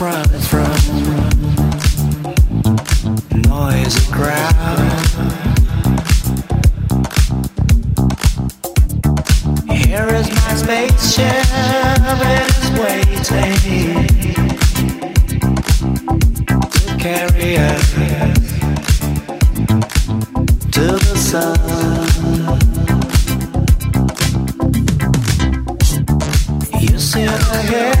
surprise from noisy crowd. Here is my spaceship, it's waiting to carry us to the sun. You see the head.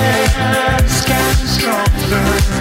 and stronger.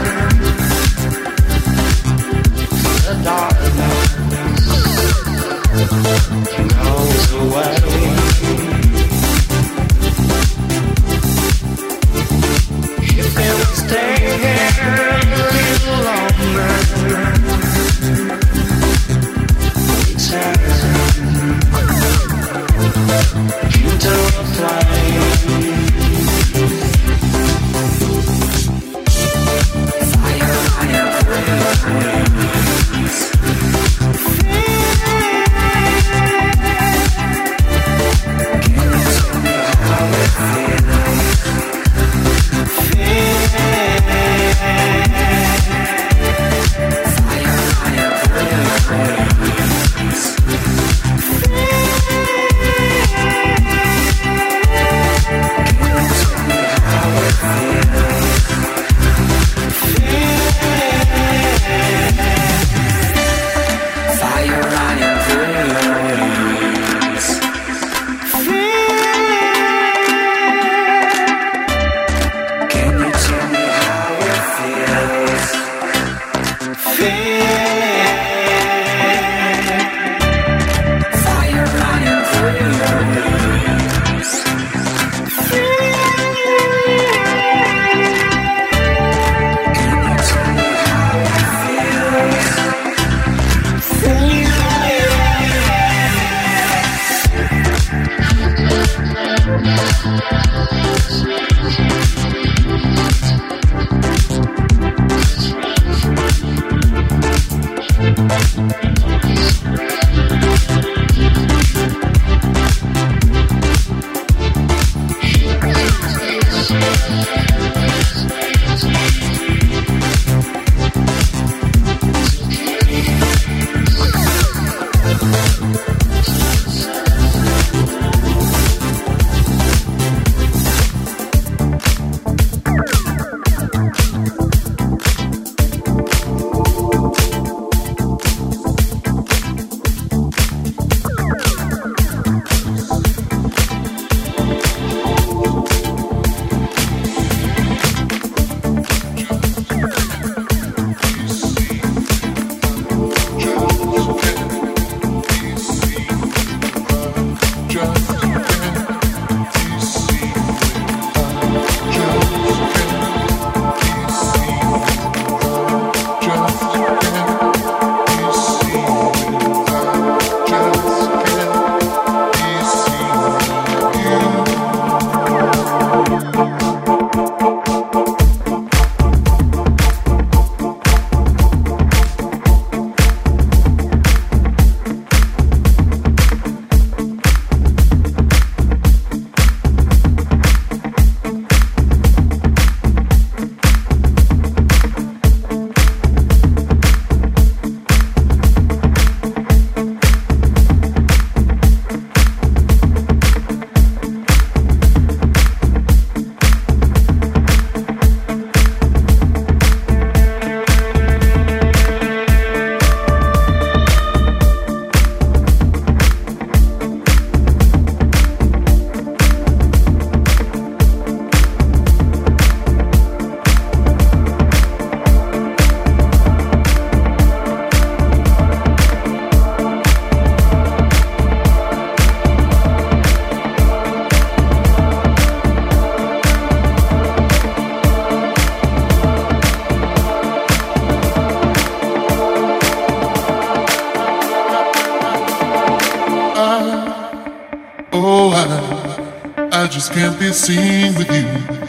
Can't be seen with you.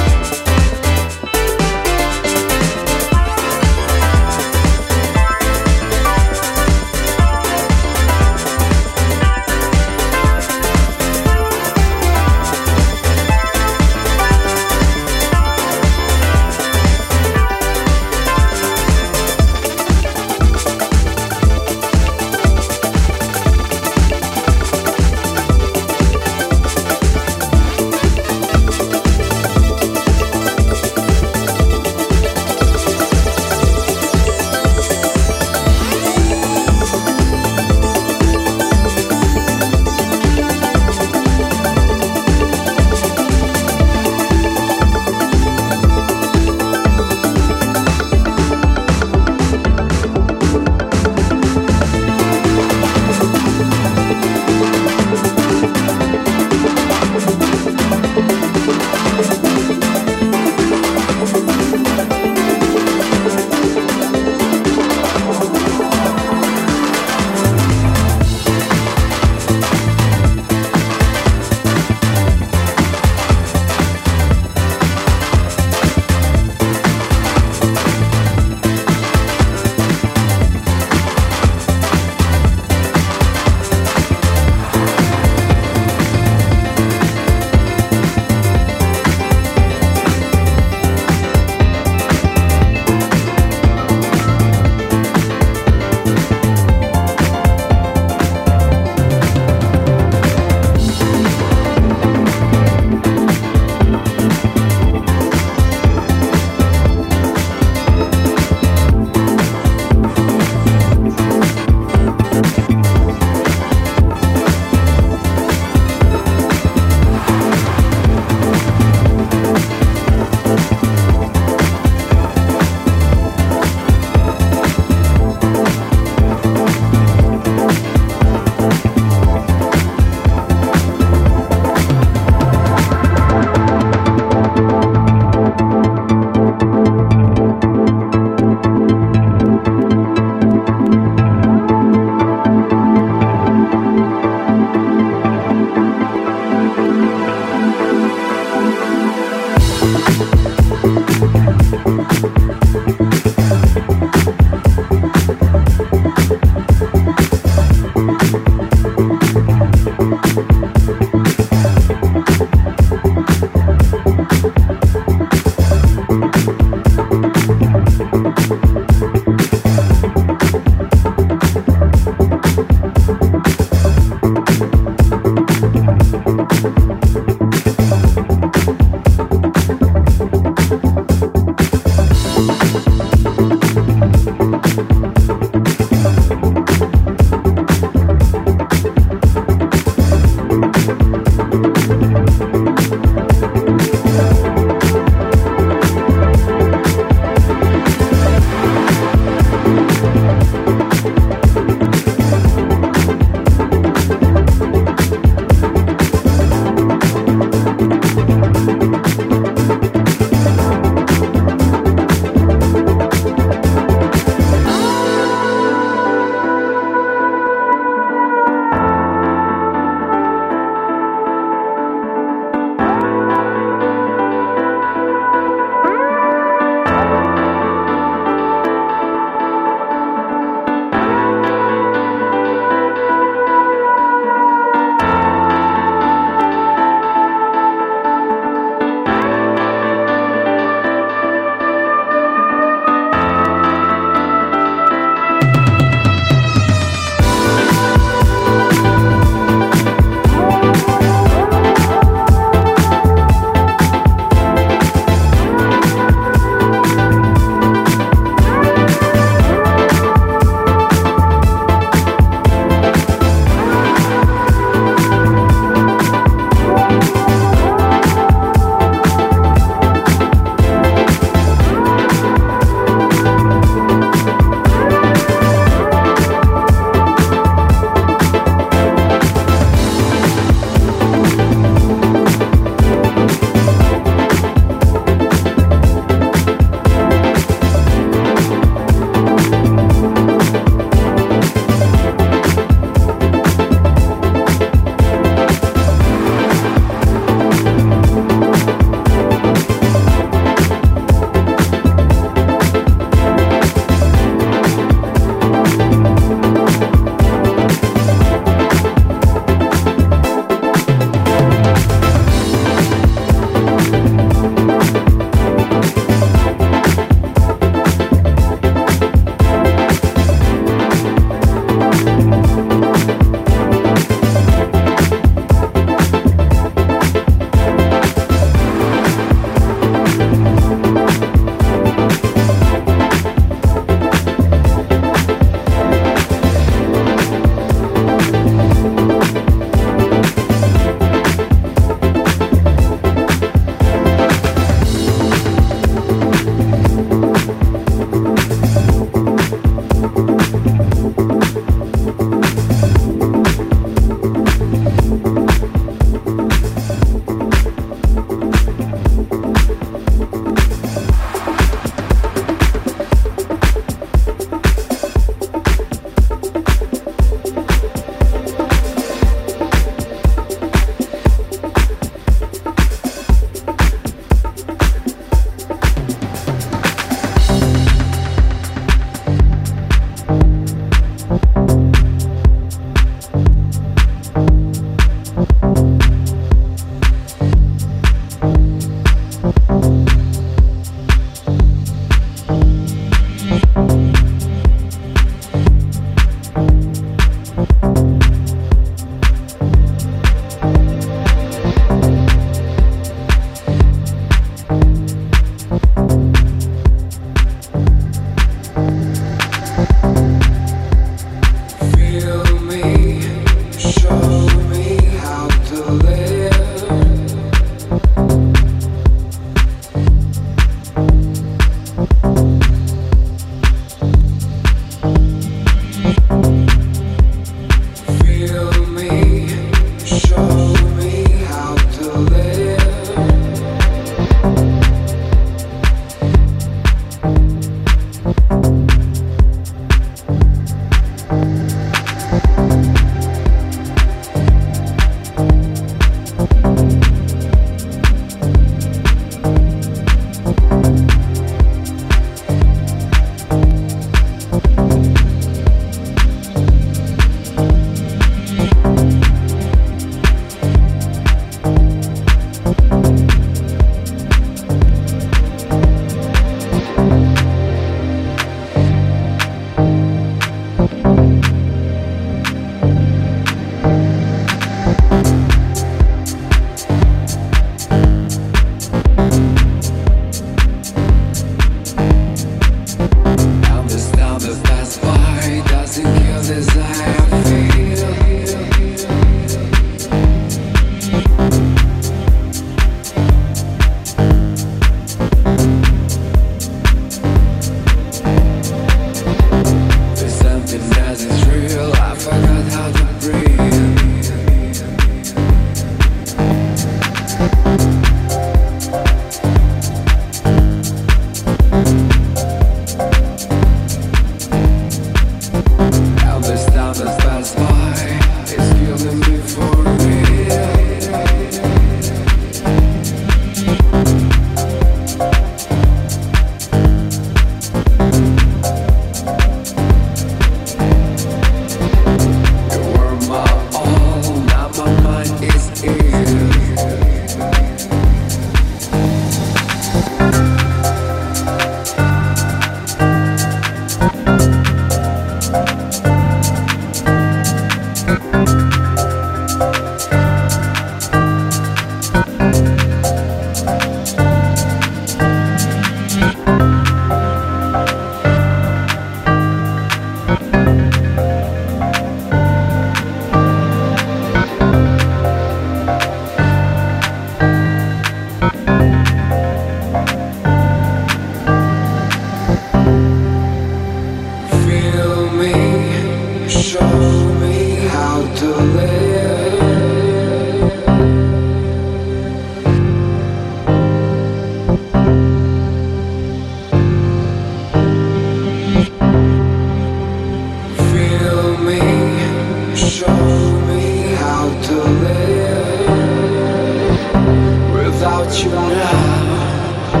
Without you now.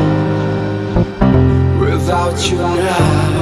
Without you now.